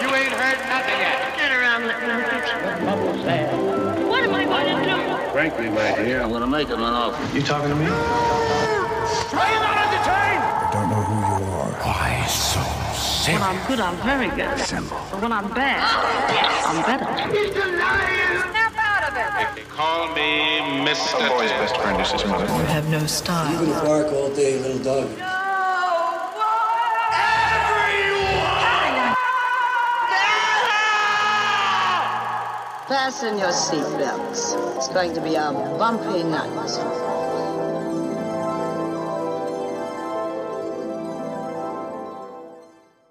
You ain't heard nothing yet. Turn around, let me look at you. What am I going to do? Frankly, my dear, I'm gonna make him an offer. You talking to me? are you not entertained? I don't know who you are. Why so sick? When I'm good, I'm very good. Simple. But when I'm bad, I'm better. He's a liar. Snap out of it. They call me Mr. A boy's best friend is his mother. You have no style. gonna bark all day, little dog. Fasten your seatbelts. It's going to be a bumpy night.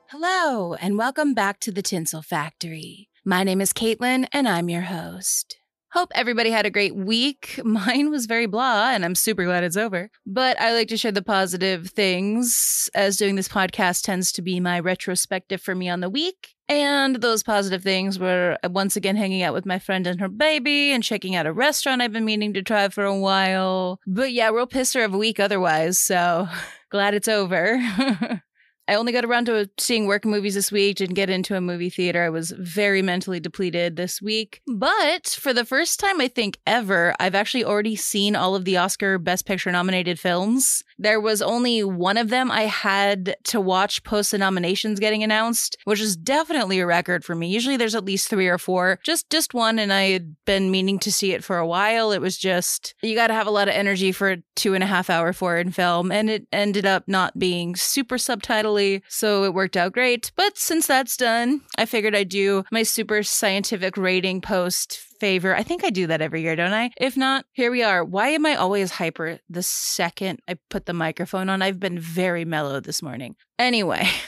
Hello, and welcome back to the Tinsel Factory. My name is Caitlin, and I'm your host. Hope everybody had a great week. Mine was very blah, and I'm super glad it's over. But I like to share the positive things, as doing this podcast tends to be my retrospective for me on the week. And those positive things were uh, once again hanging out with my friend and her baby and checking out a restaurant I've been meaning to try for a while. But yeah, real pisser of a week otherwise, so glad it's over. I only got around to seeing work movies this week, didn't get into a movie theater. I was very mentally depleted this week. But for the first time, I think ever, I've actually already seen all of the Oscar Best Picture nominated films. There was only one of them I had to watch post the nominations getting announced, which is definitely a record for me. Usually there's at least three or four, just just one, and I had been meaning to see it for a while. It was just you got to have a lot of energy for a two and a half hour foreign film, and it ended up not being super subtitly, so it worked out great. But since that's done, I figured I'd do my super scientific rating post favor. I think I do that every year, don't I? If not, here we are. Why am I always hyper the second I put the microphone on? I've been very mellow this morning. Anyway.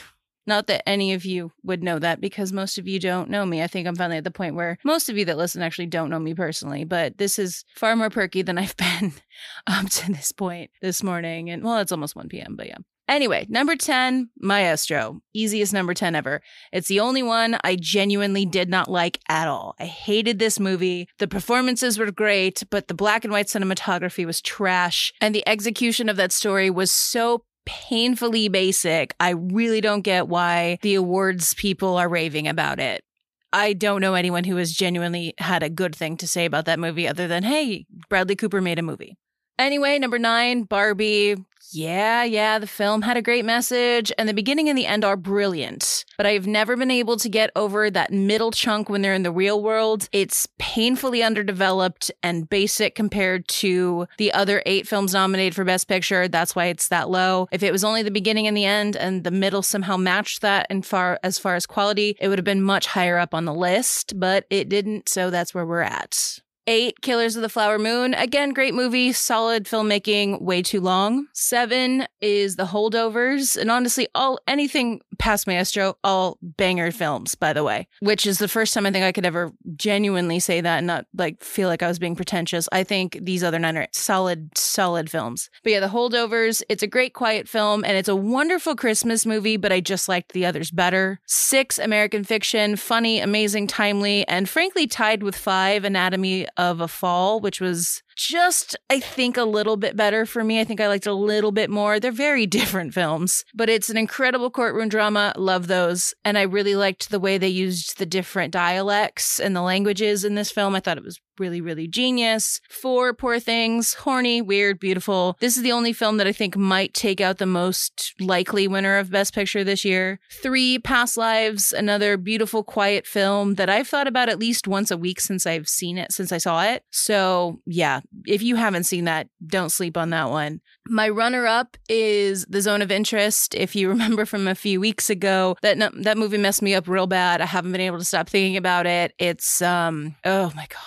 Not that any of you would know that because most of you don't know me. I think I'm finally at the point where most of you that listen actually don't know me personally, but this is far more perky than I've been up to this point this morning. And well, it's almost 1 p.m., but yeah. Anyway, number 10, Maestro. Easiest number 10 ever. It's the only one I genuinely did not like at all. I hated this movie. The performances were great, but the black and white cinematography was trash. And the execution of that story was so painfully basic. I really don't get why the awards people are raving about it. I don't know anyone who has genuinely had a good thing to say about that movie other than, hey, Bradley Cooper made a movie. Anyway, number nine, Barbie. Yeah, yeah, the film had a great message, and the beginning and the end are brilliant. But I've never been able to get over that middle chunk when they're in the real world. It's painfully underdeveloped and basic compared to the other eight films nominated for Best Picture. That's why it's that low. If it was only the beginning and the end, and the middle somehow matched that, and far as far as quality, it would have been much higher up on the list. But it didn't, so that's where we're at. Eight, Killers of the Flower Moon. Again, great movie, solid filmmaking, way too long. Seven is The Holdovers. And honestly, all anything past Maestro, all banger films, by the way, which is the first time I think I could ever genuinely say that and not like feel like I was being pretentious. I think these other nine are solid, solid films. But yeah, The Holdovers, it's a great quiet film and it's a wonderful Christmas movie, but I just liked the others better. Six, American Fiction, funny, amazing, timely, and frankly tied with five, Anatomy of a Fall, which was just, I think, a little bit better for me. I think I liked a little bit more. They're very different films, but it's an incredible courtroom drama. Love those. And I really liked the way they used the different dialects and the languages in this film. I thought it was really, really genius. Four Poor Things, horny, weird, beautiful. This is the only film that I think might take out the most likely winner of Best Picture this year. Three Past Lives, another beautiful, quiet film that I've thought about at least once a week since I've seen it, since I saw it. So, yeah, if you haven't seen that, don't sleep on that one. My runner up is The Zone of Interest. If you remember from a few weeks ago, that that movie messed me up real bad. I haven't been able to stop thinking about it. It's um oh my god.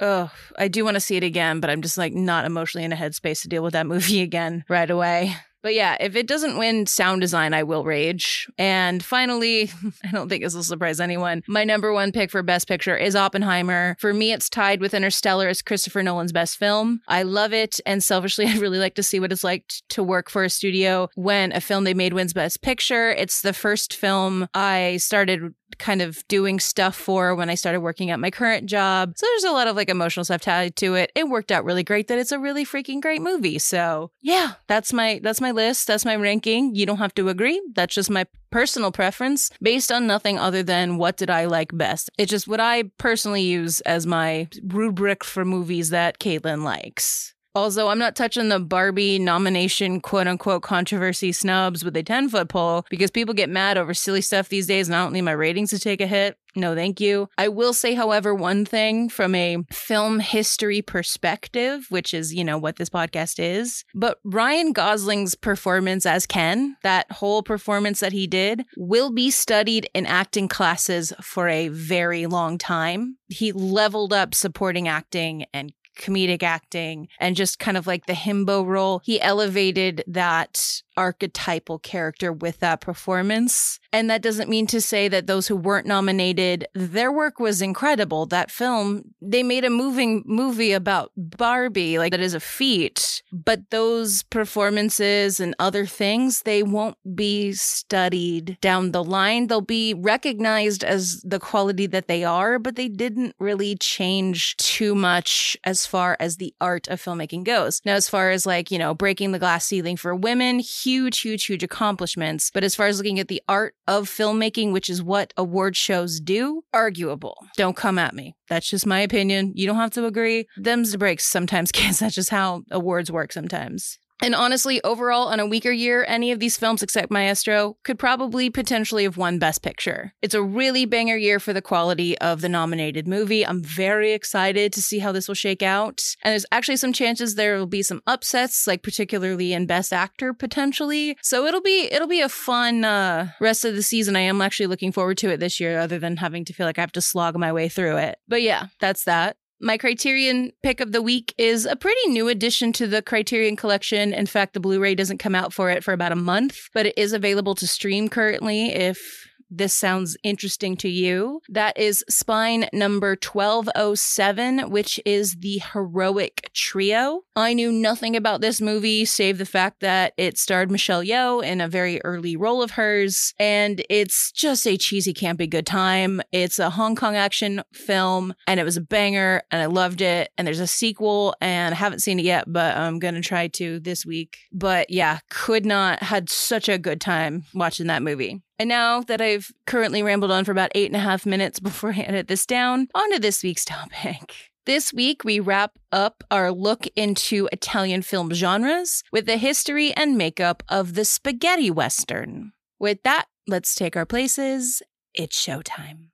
Oh, I do want to see it again, but I'm just like not emotionally in a headspace to deal with that movie again right away. But yeah, if it doesn't win sound design, I will rage. And finally, I don't think this will surprise anyone. My number one pick for Best Picture is Oppenheimer. For me, it's tied with Interstellar as Christopher Nolan's best film. I love it. And selfishly, I'd really like to see what it's like to work for a studio when a film they made wins Best Picture. It's the first film I started kind of doing stuff for when I started working at my current job. So there's a lot of like emotional stuff tied to it. It worked out really great that it's a really freaking great movie. So yeah, that's my that's my list. That's my ranking. You don't have to agree. That's just my personal preference based on nothing other than what did I like best. It's just what I personally use as my rubric for movies that Caitlin likes. Also, I'm not touching the Barbie nomination quote unquote controversy snubs with a 10 foot pole because people get mad over silly stuff these days and I don't need my ratings to take a hit. No, thank you. I will say, however, one thing from a film history perspective, which is, you know, what this podcast is. But Ryan Gosling's performance as Ken, that whole performance that he did, will be studied in acting classes for a very long time. He leveled up supporting acting and comedic acting and just kind of like the himbo role. He elevated that archetypal character with that performance. And that doesn't mean to say that those who weren't nominated, their work was incredible. That film, they made a moving movie about Barbie, like that is a feat. But those performances and other things, they won't be studied down the line. They'll be recognized as the quality that they are, but they didn't really change too much as far as the art of filmmaking goes. Now, as far as like, you know, breaking the glass ceiling for women, huge, huge, huge accomplishments. But as far as looking at the art of filmmaking, which is what award shows do, arguable. Don't come at me. That's just my opinion. You don't have to agree. Them's the breaks sometimes, kids. That's just how awards work sometimes. And honestly, overall, on a weaker year, any of these films except Maestro could probably potentially have won Best Picture. It's a really banger year for the quality of the nominated movie. I'm very excited to see how this will shake out. And there's actually some chances there will be some upsets, like particularly in Best Actor potentially. So it'll be it'll be a fun uh, rest of the season. I am actually looking forward to it this year, other than having to feel like I have to slog my way through it. But yeah, that's that. My Criterion pick of the week is a pretty new addition to the Criterion collection. In fact, the Blu ray doesn't come out for it for about a month, but it is available to stream currently if this sounds interesting to you. That is spine number 1207, which is the heroic trio. I knew nothing about this movie save the fact that it starred Michelle Yeoh in a very early role of hers, and it's just a cheesy, campy good time. It's a Hong Kong action film, and it was a banger, and I loved it. And there's a sequel, and I haven't seen it yet, but I'm gonna try to this week. But yeah, could not had such a good time watching that movie. And now that I've currently rambled on for about eight and a half minutes before I edit this down, on to this week's topic. This week, we wrap up our look into Italian film genres with the history and makeup of the spaghetti western. With that, let's take our places. It's showtime.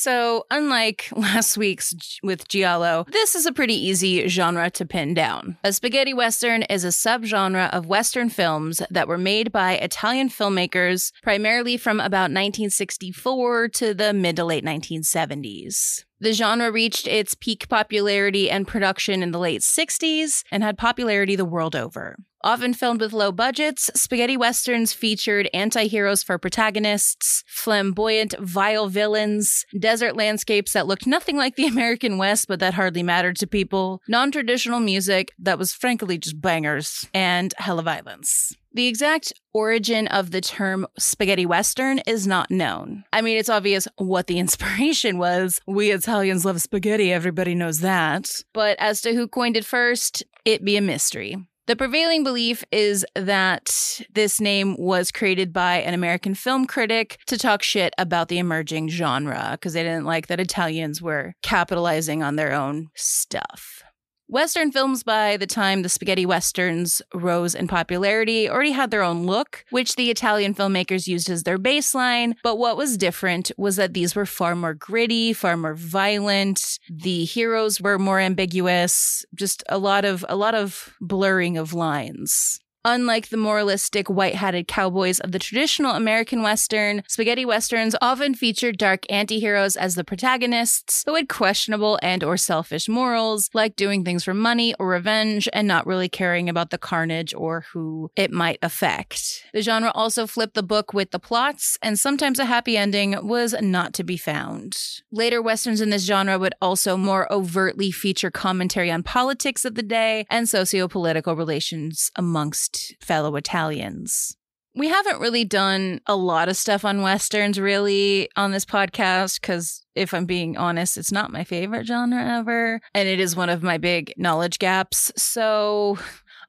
So, unlike last week's with Giallo, this is a pretty easy genre to pin down. A spaghetti western is a subgenre of western films that were made by Italian filmmakers primarily from about 1964 to the mid to late 1970s. The genre reached its peak popularity and production in the late 60s and had popularity the world over. Often filmed with low budgets, spaghetti westerns featured anti heroes for protagonists, flamboyant, vile villains, desert landscapes that looked nothing like the American West but that hardly mattered to people, non traditional music that was frankly just bangers, and hella violence. The exact origin of the term spaghetti western is not known. I mean, it's obvious what the inspiration was. We Italians love spaghetti, everybody knows that. But as to who coined it first, it be a mystery. The prevailing belief is that this name was created by an American film critic to talk shit about the emerging genre because they didn't like that Italians were capitalizing on their own stuff. Western films, by the time the spaghetti westerns rose in popularity, already had their own look, which the Italian filmmakers used as their baseline. But what was different was that these were far more gritty, far more violent. The heroes were more ambiguous, just a lot of a lot of blurring of lines. Unlike the moralistic white hatted cowboys of the traditional American Western, spaghetti Westerns often featured dark antiheroes as the protagonists who had questionable and or selfish morals, like doing things for money or revenge and not really caring about the carnage or who it might affect. The genre also flipped the book with the plots, and sometimes a happy ending was not to be found. Later Westerns in this genre would also more overtly feature commentary on politics of the day and socio political relations amongst fellow Italians. We haven't really done a lot of stuff on Westerns really on this podcast because if I'm being honest, it's not my favorite genre ever. And it is one of my big knowledge gaps. So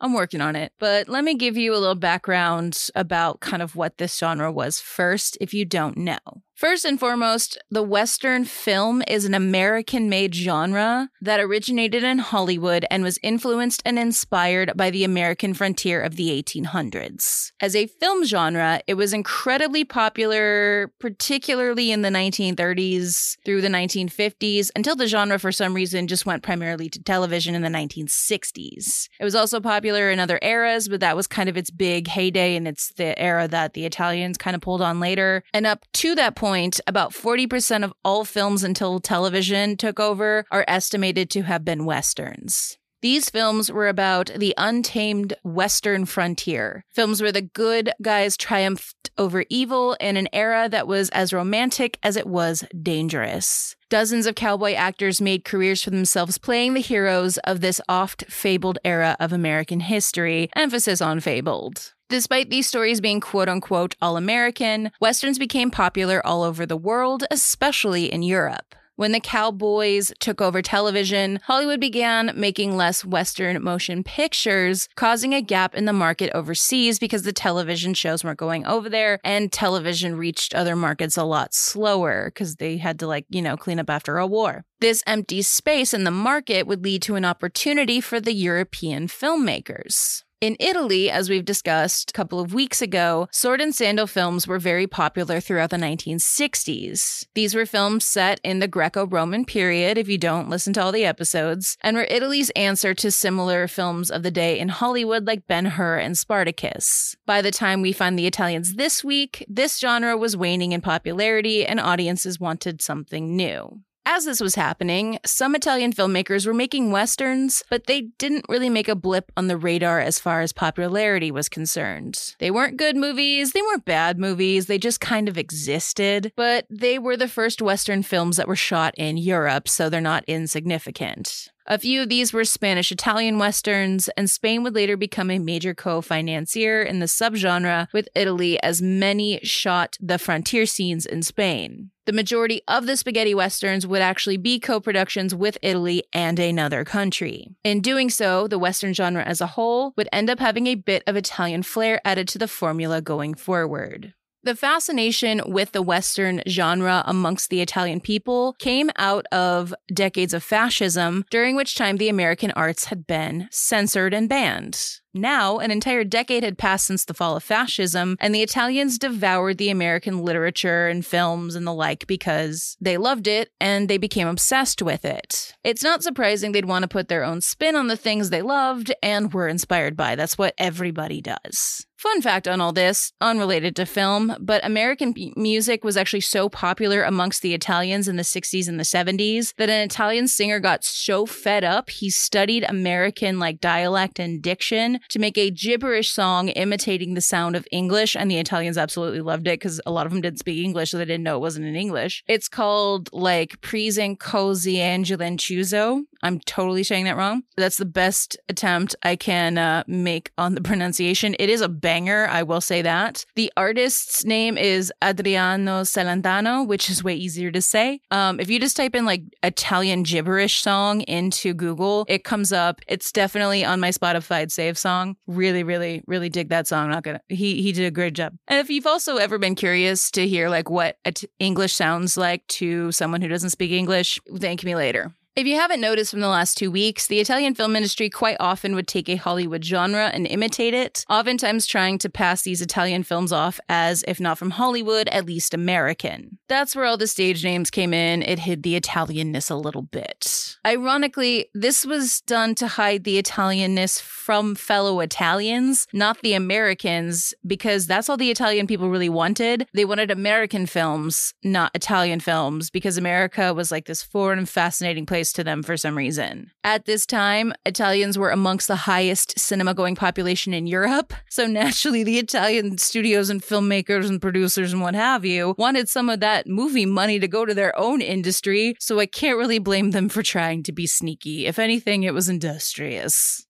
I'm working on it. But let me give you a little background about kind of what this genre was first, if you don't know. First and foremost, the Western film is an American made genre that originated in Hollywood and was influenced and inspired by the American frontier of the 1800s. As a film genre, it was incredibly popular, particularly in the 1930s through the 1950s, until the genre, for some reason, just went primarily to television in the 1960s. It was also popular in other eras, but that was kind of its big heyday, and it's the era that the Italians kind of pulled on later. And up to that point, point, about 40% of all films until television took over are estimated to have been westerns. These films were about the untamed Western frontier, films where the good guys triumphed over evil in an era that was as romantic as it was dangerous. Dozens of cowboy actors made careers for themselves playing the heroes of this oft fabled era of American history, emphasis on fabled. Despite these stories being quote unquote all American, Westerns became popular all over the world, especially in Europe. When the cowboys took over television, Hollywood began making less Western motion pictures, causing a gap in the market overseas because the television shows weren't going over there and television reached other markets a lot slower because they had to, like, you know, clean up after a war. This empty space in the market would lead to an opportunity for the European filmmakers. In Italy, as we've discussed a couple of weeks ago, sword and sandal films were very popular throughout the 1960s. These were films set in the Greco Roman period, if you don't listen to all the episodes, and were Italy's answer to similar films of the day in Hollywood like Ben Hur and Spartacus. By the time we find the Italians this week, this genre was waning in popularity and audiences wanted something new. As this was happening, some Italian filmmakers were making westerns, but they didn't really make a blip on the radar as far as popularity was concerned. They weren't good movies, they weren't bad movies, they just kind of existed, but they were the first western films that were shot in Europe, so they're not insignificant. A few of these were Spanish Italian westerns, and Spain would later become a major co financier in the subgenre, with Italy as many shot the frontier scenes in Spain. The majority of the spaghetti westerns would actually be co productions with Italy and another country. In doing so, the western genre as a whole would end up having a bit of Italian flair added to the formula going forward. The fascination with the Western genre amongst the Italian people came out of decades of fascism, during which time the American arts had been censored and banned. Now, an entire decade had passed since the fall of fascism, and the Italians devoured the American literature and films and the like because they loved it and they became obsessed with it. It's not surprising they'd want to put their own spin on the things they loved and were inspired by. That's what everybody does. Fun fact on all this, unrelated to film, but American music was actually so popular amongst the Italians in the 60s and the 70s that an Italian singer got so fed up he studied American like dialect and diction to make a gibberish song imitating the sound of English, and the Italians absolutely loved it because a lot of them didn't speak English, so they didn't know it wasn't in English. It's called like Prisen Cosi Angelin Chuzo. I'm totally saying that wrong. That's the best attempt I can uh, make on the pronunciation. It is a banger, I will say that. The artist's name is Adriano Celentano, which is way easier to say. Um, if you just type in like Italian gibberish song into Google, it comes up. It's definitely on my Spotify save song. Really, really, really dig that song. Not gonna. He he did a great job. And if you've also ever been curious to hear like what English sounds like to someone who doesn't speak English, thank me later. If you haven't noticed from the last two weeks, the Italian film industry quite often would take a Hollywood genre and imitate it, oftentimes trying to pass these Italian films off as, if not from Hollywood, at least American. That's where all the stage names came in. It hid the Italianness a little bit. Ironically, this was done to hide the Italianness from fellow Italians, not the Americans, because that's all the Italian people really wanted. They wanted American films, not Italian films, because America was like this foreign, fascinating place to them for some reason. At this time, Italians were amongst the highest cinema going population in Europe. So naturally, the Italian studios and filmmakers and producers and what have you wanted some of that movie money to go to their own industry. So I can't really blame them for trying to be sneaky. If anything, it was industrious.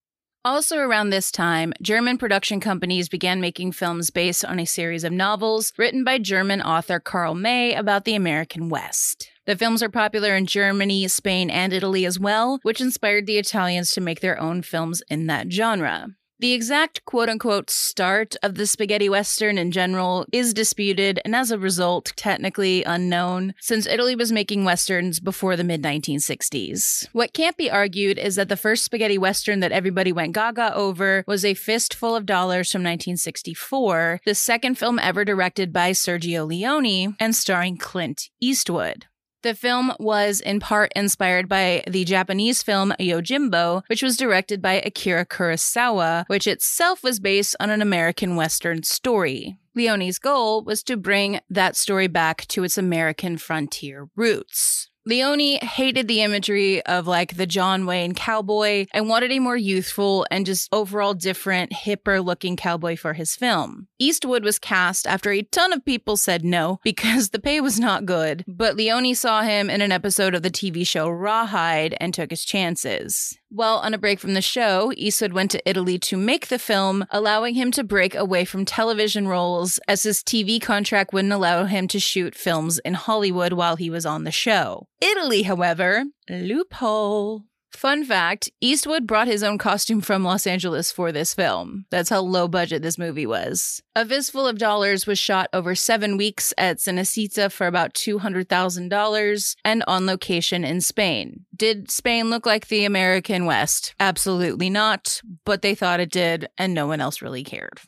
Also, around this time, German production companies began making films based on a series of novels written by German author Karl May about the American West. The films are popular in Germany, Spain, and Italy as well, which inspired the Italians to make their own films in that genre. The exact quote unquote start of the spaghetti western in general is disputed and as a result, technically unknown, since Italy was making westerns before the mid 1960s. What can't be argued is that the first spaghetti western that everybody went gaga over was A Fistful of Dollars from 1964, the second film ever directed by Sergio Leone and starring Clint Eastwood. The film was in part inspired by the Japanese film Yojimbo, which was directed by Akira Kurosawa, which itself was based on an American Western story. Leone's goal was to bring that story back to its American frontier roots. Leone hated the imagery of like the John Wayne cowboy and wanted a more youthful and just overall different, hipper looking cowboy for his film. Eastwood was cast after a ton of people said no because the pay was not good, but Leone saw him in an episode of the TV show Rawhide and took his chances. While on a break from the show, Eastwood went to Italy to make the film, allowing him to break away from television roles as his TV contract wouldn't allow him to shoot films in Hollywood while he was on the show. Italy, however, loophole. Fun fact Eastwood brought his own costume from Los Angeles for this film. That's how low budget this movie was. A Fistful of Dollars was shot over seven weeks at Cinecittà for about $200,000 and on location in Spain. Did Spain look like the American West? Absolutely not, but they thought it did, and no one else really cared.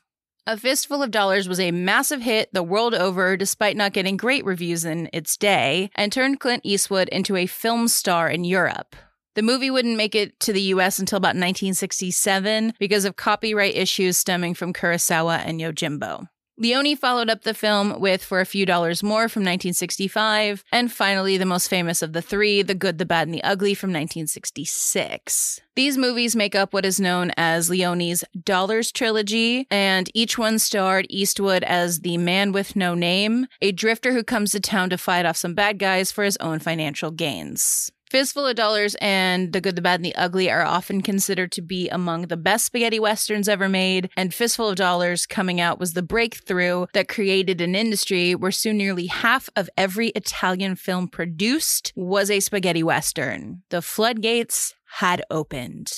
A Fistful of Dollars was a massive hit the world over despite not getting great reviews in its day, and turned Clint Eastwood into a film star in Europe. The movie wouldn't make it to the US until about 1967 because of copyright issues stemming from Kurosawa and Yojimbo. Leone followed up the film with For a Few Dollars More from 1965, and finally, the most famous of the three, The Good, the Bad, and the Ugly from 1966. These movies make up what is known as Leone's Dollars Trilogy, and each one starred Eastwood as the man with no name, a drifter who comes to town to fight off some bad guys for his own financial gains. Fistful of Dollars and The Good, the Bad, and the Ugly are often considered to be among the best spaghetti westerns ever made, and Fistful of Dollars coming out was the breakthrough that created an industry where soon nearly half of every Italian film produced was a spaghetti western. The floodgates had opened.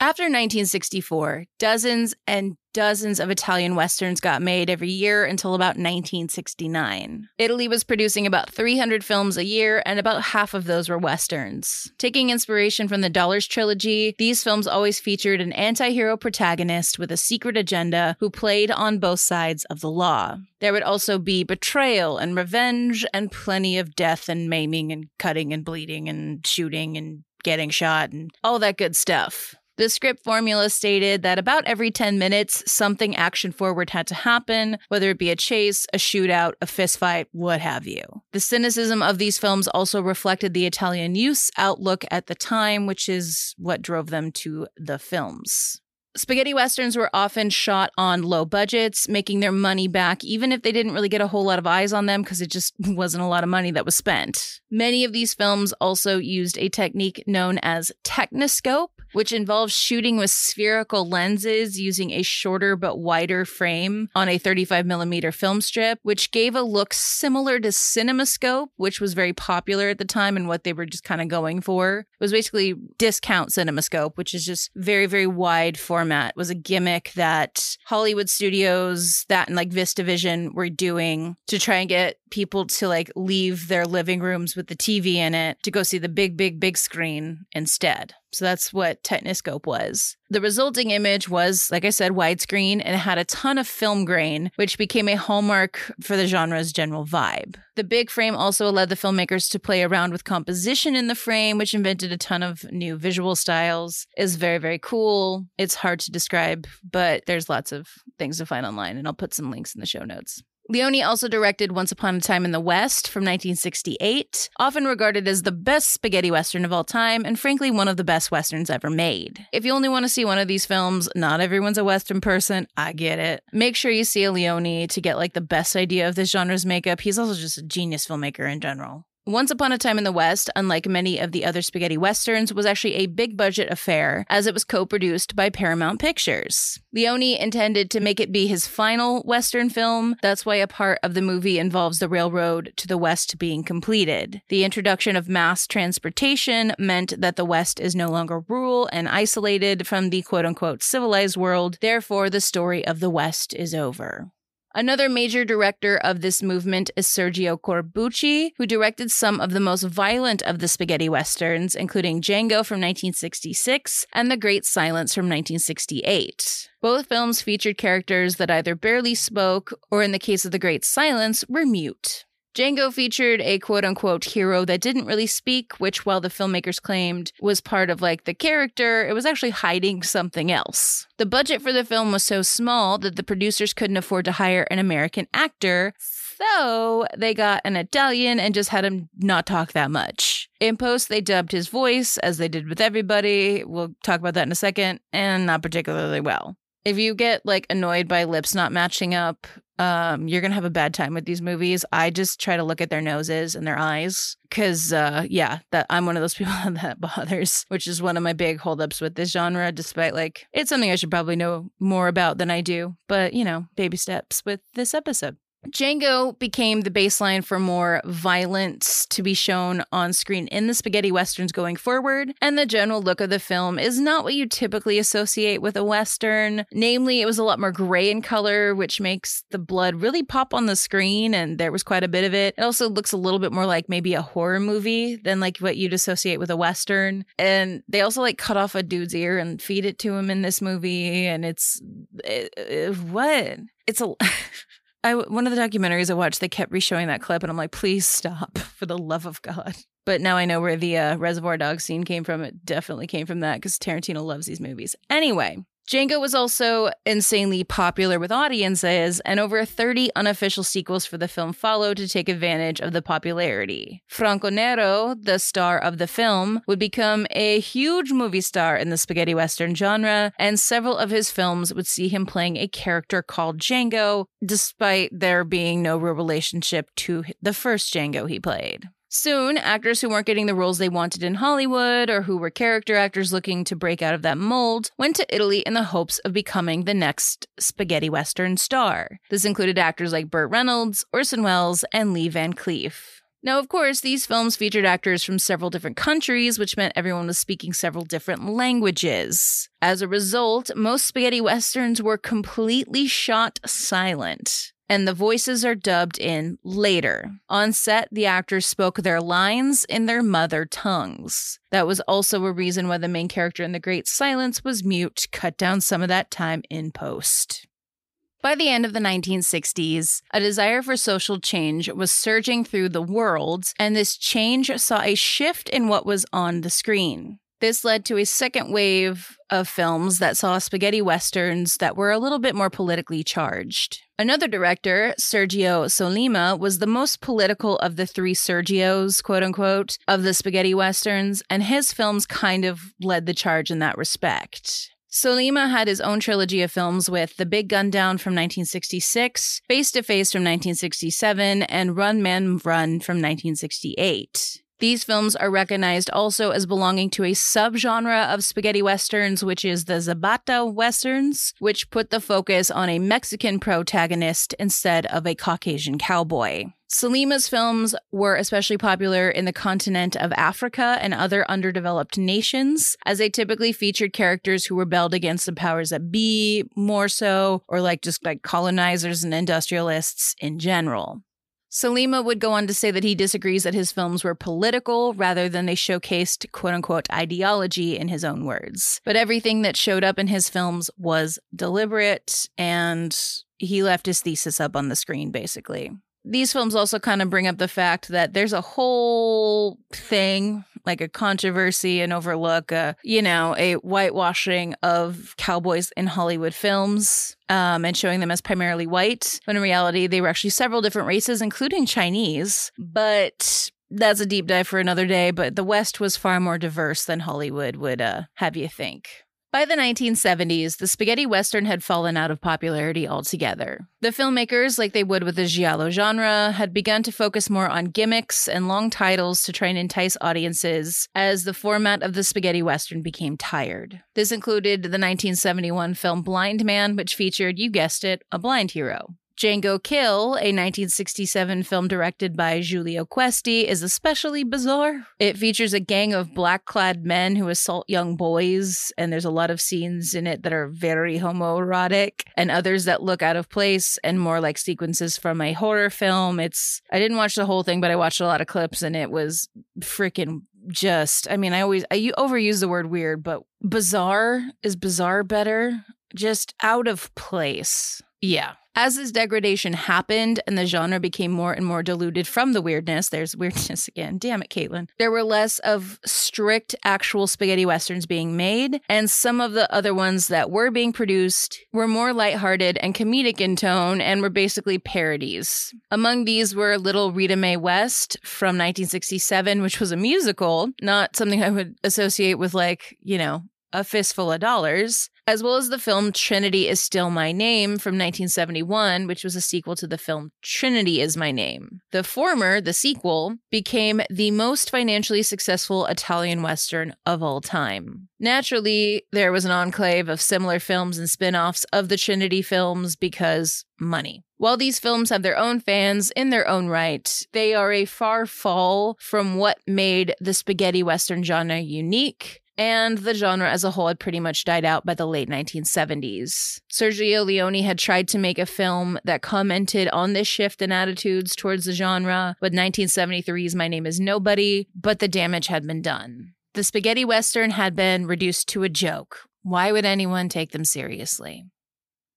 After 1964, dozens and dozens of Italian westerns got made every year until about 1969. Italy was producing about 300 films a year, and about half of those were westerns. Taking inspiration from the Dollars trilogy, these films always featured an anti hero protagonist with a secret agenda who played on both sides of the law. There would also be betrayal and revenge, and plenty of death and maiming and cutting and bleeding and shooting and getting shot and all that good stuff. The script formula stated that about every 10 minutes, something action forward had to happen, whether it be a chase, a shootout, a fistfight, what have you. The cynicism of these films also reflected the Italian youth's outlook at the time, which is what drove them to the films. Spaghetti westerns were often shot on low budgets, making their money back even if they didn't really get a whole lot of eyes on them because it just wasn't a lot of money that was spent. Many of these films also used a technique known as techniscope, which involves shooting with spherical lenses using a shorter but wider frame on a 35 millimeter film strip, which gave a look similar to CinemaScope, which was very popular at the time and what they were just kind of going for. It was basically discount CinemaScope, which is just very, very wide format. It was a gimmick that Hollywood studios, that and like VistaVision were doing to try and get people to like leave their living rooms with the TV in it to go see the big, big, big screen instead. So that's what Techniscope was. The resulting image was, like I said, widescreen and had a ton of film grain, which became a hallmark for the genre's general vibe. The big frame also led the filmmakers to play around with composition in the frame, which invented a ton of new visual styles. Is very, very cool. It's hard to describe, but there's lots of things to find online, and I'll put some links in the show notes. Leone also directed Once Upon a Time in the West from 1968, often regarded as the best spaghetti western of all time, and frankly, one of the best westerns ever made. If you only want to see one of these films, not everyone's a western person, I get it. Make sure you see a Leone to get like the best idea of this genre's makeup. He's also just a genius filmmaker in general. Once Upon a Time in the West, unlike many of the other spaghetti westerns, was actually a big budget affair as it was co produced by Paramount Pictures. Leone intended to make it be his final western film. That's why a part of the movie involves the railroad to the West being completed. The introduction of mass transportation meant that the West is no longer rural and isolated from the quote unquote civilized world. Therefore, the story of the West is over. Another major director of this movement is Sergio Corbucci, who directed some of the most violent of the spaghetti westerns, including Django from 1966 and The Great Silence from 1968. Both films featured characters that either barely spoke, or in the case of The Great Silence, were mute. Django featured a quote unquote hero that didn't really speak, which, while the filmmakers claimed was part of like the character, it was actually hiding something else. The budget for the film was so small that the producers couldn't afford to hire an American actor, so they got an Italian and just had him not talk that much. In post, they dubbed his voice, as they did with everybody. We'll talk about that in a second, and not particularly well. If you get like annoyed by lips not matching up, um, you're gonna have a bad time with these movies. I just try to look at their noses and their eyes because, uh, yeah, that I'm one of those people that bothers, which is one of my big holdups with this genre. Despite like it's something I should probably know more about than I do, but you know, baby steps with this episode. Django became the baseline for more violence to be shown on screen in the spaghetti westerns going forward, and the general look of the film is not what you typically associate with a western. Namely, it was a lot more gray in color, which makes the blood really pop on the screen, and there was quite a bit of it. It also looks a little bit more like maybe a horror movie than like what you'd associate with a western. And they also like cut off a dude's ear and feed it to him in this movie, and it's it, it, what? It's a I one of the documentaries I watched, they kept reshowing that clip, and I'm like, please stop for the love of God. But now I know where the uh, Reservoir Dogs scene came from. It definitely came from that because Tarantino loves these movies. Anyway, Django was also insanely popular with audiences, and over 30 unofficial sequels for the film followed to take advantage of the popularity. Franco Nero, the star of the film, would become a huge movie star in the spaghetti western genre, and several of his films would see him playing a character called Django, despite there being no real relationship to the first Django he played. Soon, actors who weren't getting the roles they wanted in Hollywood or who were character actors looking to break out of that mold went to Italy in the hopes of becoming the next spaghetti western star. This included actors like Burt Reynolds, Orson Welles, and Lee Van Cleef. Now, of course, these films featured actors from several different countries, which meant everyone was speaking several different languages. As a result, most spaghetti westerns were completely shot silent and the voices are dubbed in later. On set, the actors spoke their lines in their mother tongues. That was also a reason why the main character in The Great Silence was mute cut down some of that time in post. By the end of the 1960s, a desire for social change was surging through the world, and this change saw a shift in what was on the screen. This led to a second wave of films that saw spaghetti westerns that were a little bit more politically charged. Another director, Sergio Sollima, was the most political of the three Sergios, quote unquote, of the spaghetti westerns, and his films kind of led the charge in that respect. Sollima had his own trilogy of films with The Big Gun Down from 1966, Face to Face from 1967, and Run Man Run from 1968. These films are recognized also as belonging to a subgenre of spaghetti westerns, which is the Zapata westerns, which put the focus on a Mexican protagonist instead of a Caucasian cowboy. Sollima's films were especially popular in the continent of Africa and other underdeveloped nations, as they typically featured characters who rebelled against the powers that be, more so, or like just like colonizers and industrialists in general. Sollima would go on to say that he disagrees that his films were political rather than they showcased quote unquote ideology in his own words. But everything that showed up in his films was deliberate and he left his thesis up on the screen basically these films also kind of bring up the fact that there's a whole thing like a controversy and overlook a you know a whitewashing of cowboys in hollywood films um, and showing them as primarily white when in reality they were actually several different races including chinese. But that's a deep dive for another day but the west was far more diverse than hollywood would uh, have you think by the 1970s, the spaghetti western had fallen out of popularity altogether. The filmmakers, like they would with the giallo genre, had begun to focus more on gimmicks and long titles to try and entice audiences as the format of the spaghetti western became tired. This included the 1971 film Blind Man, which featured, you guessed it, a blind hero. Django Kill, a 1967 film directed by Giulio Questi, is especially bizarre. It features a gang of black clad men who assault young boys, and there's a lot of scenes in it that are very homoerotic and others that look out of place and more like sequences from a horror film. It's, I didn't watch the whole thing, but I watched a lot of clips and it was freaking just, I mean, I always, I overuse the word weird, but bizarre is bizarre better. Just out of place. Yeah. As this degradation happened and the genre became more and more diluted from the weirdness, there's weirdness again. Damn it, Caitlin. There were less of strict actual spaghetti westerns being made, and some of the other ones that were being produced were more lighthearted and comedic in tone and were basically parodies. Among these were Little Rita nel West from 1967, which was a musical, not something I would associate with like, you know, a Fistful of Dollars, as well as the film Trinity is Still My Name from 1971, which was a sequel to the film Trinity is My Name. The former, the sequel, became the most financially successful Italian Western of all time. Naturally, there was an enclave of similar films and spin offs of the Trinity films because money. While these films have their own fans in their own right, they are a far fall from what made the spaghetti Western genre unique and the genre as a whole had pretty much died out by the late 1970s. Sergio Leone had tried to make a film that commented on this shift in attitudes towards the genre with 1973's My Name is Nobody, but the damage had been done. The spaghetti western had been reduced to a joke. Why would anyone take them seriously?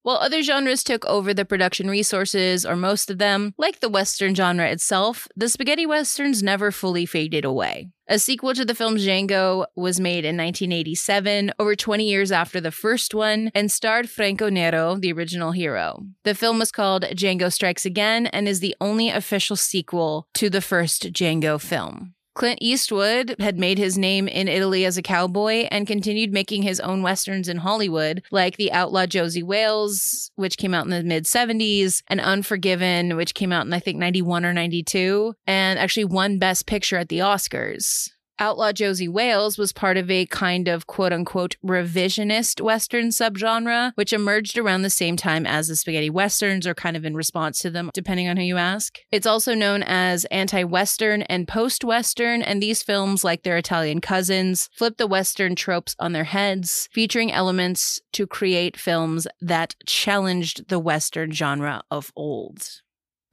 While other genres took over the production resources, or most of them, like the Western genre itself, the spaghetti westerns never fully faded away. A sequel to the film Django was made in 1987, over 20 years after the first one, and starred Franco Nero, the original hero. The film was called Django Strikes Again and is the only official sequel to the first Django film. Clint Eastwood had made his name in Italy as a cowboy and continued making his own westerns in Hollywood, like The Outlaw Josey Wales, which came out in the mid 70s, and Unforgiven, which came out in I think 91 or 92, and actually won Best Picture at the Oscars. Outlaw Josey Wales was part of a kind of quote unquote revisionist Western subgenre, which emerged around the same time as the spaghetti Westerns or kind of in response to them, depending on who you ask. It's also known as anti Western and post Western, and these films, like their Italian cousins, flip the Western tropes on their heads, featuring elements to create films that challenged the Western genre of old.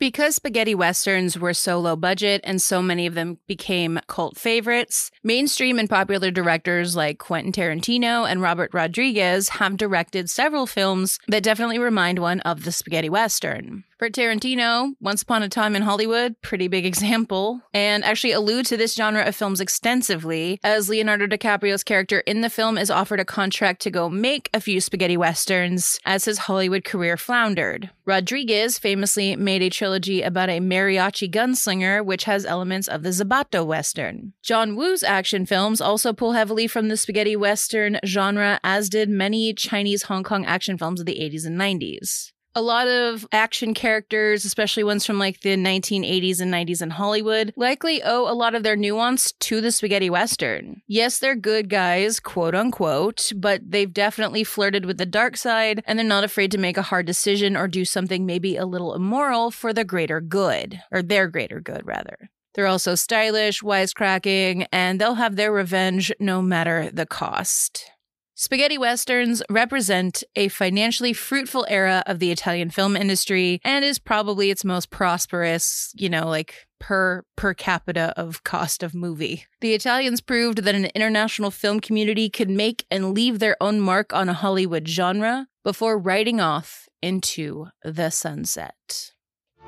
Because spaghetti westerns were so low budget and so many of them became cult favorites, mainstream and popular directors like Quentin Tarantino and Robert Rodriguez have directed several films that definitely remind one of the spaghetti western. For Tarantino, Once Upon a Time in Hollywood, pretty big example, and actually allude to this genre of films extensively, as Leonardo DiCaprio's character in the film is offered a contract to go make a few spaghetti westerns as his Hollywood career floundered. Rodriguez famously made a trilogy about a mariachi gunslinger, which has elements of the Zapata western. John Woo's action films also pull heavily from the spaghetti western genre, as did many Chinese Hong Kong action films of the 80s and 90s. A lot of action characters, especially ones from like the 1980s and 90s in Hollywood, likely owe a lot of their nuance to the spaghetti western. Yes, they're good guys, quote unquote, but they've definitely flirted with the dark side and they're not afraid to make a hard decision or do something maybe a little immoral for the greater good, or their greater good, rather. They're also stylish, wisecracking, and they'll have their revenge no matter the cost. Spaghetti westerns represent a financially fruitful era of the Italian film industry and is probably its most prosperous, you know, like per per capita of cost of movie. The Italians proved that an international film community could make and leave their own mark on a Hollywood genre before riding off into the sunset.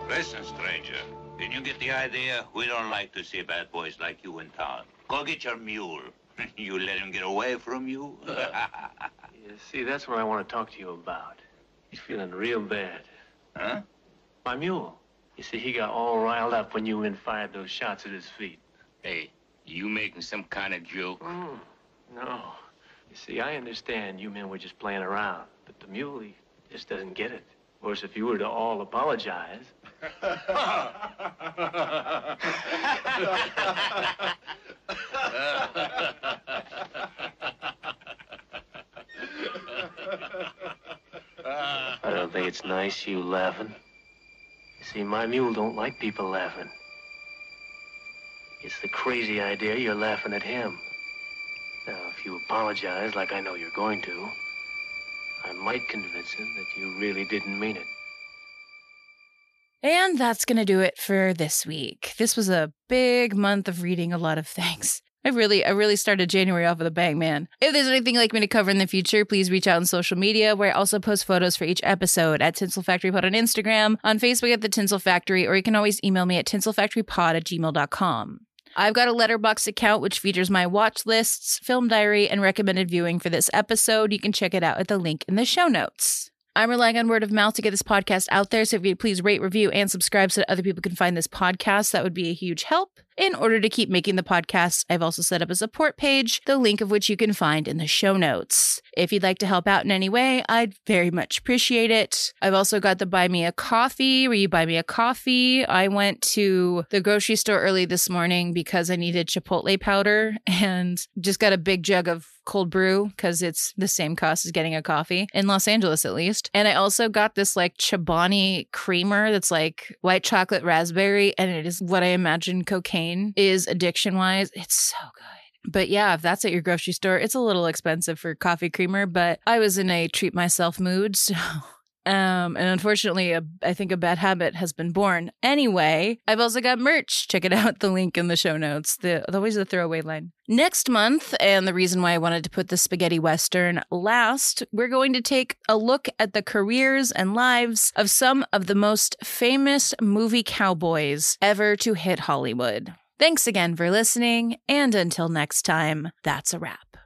Listen, stranger. Did you get the idea? We don't like to see bad boys like you in town. Go get your mule. you let him get away from you? You see, that's what I want to talk to you about. He's feeling real bad. huh? My mule. You see, he got all riled up when you men fired those shots at his feet. Hey, you making some kind of joke? Mm, no. You see, I understand you men were just playing around, but the mule, he just doesn't get it. Of course, if you were to all apologize. I don't think it's nice you laughing. You see, my mule don't like people laughing. It's the crazy idea you're laughing at him. Now, if you apologize like I know you're going to, I might convince him that you really didn't mean it. And that's going to do it for this week. This was a big month of reading a lot of things. I really, I really started January off with a bang, man. If there's anything like me to cover in the future, please reach out on social media, where I also post photos for each episode at Tinsel Factory Pod on Instagram, on Facebook at The Tinsel Factory, or you can always email me at tinselfactorypod at gmail.com. I've got a Letterboxd account which features my watch lists, film diary, and recommended viewing for this episode. You can check it out at the link in the show notes. I'm relying on word of mouth to get this podcast out there. So if you'd please rate, review, and subscribe so that other people can find this podcast, that would be a huge help. In order to keep making the podcast, I've also set up a support page, the link of which you can find in the show notes. If you'd like to help out in any way, I'd very much appreciate it. I've also got the buy me a coffee where you buy me a coffee. I went to the grocery store early this morning because I needed Chipotle powder and just got a big jug of cold brew because it's the same cost as getting a coffee in Los Angeles, at least. And I also got this like Chobani creamer that's like white chocolate raspberry, and it is what I imagine cocaine is addiction wise. It's so good. But yeah, if that's at your grocery store, it's a little expensive for coffee creamer, but I was in a treat myself mood. So. Um, and unfortunately, a, I think a bad habit has been born. Anyway, I've also got merch. Check it out. The link in the show notes. The, always the throwaway line. Next month, and the reason why I wanted to put the spaghetti western last, we're going to take a look at the careers and lives of some of the most famous movie cowboys ever to hit Hollywood. Thanks again for listening, and until next time, that's a wrap.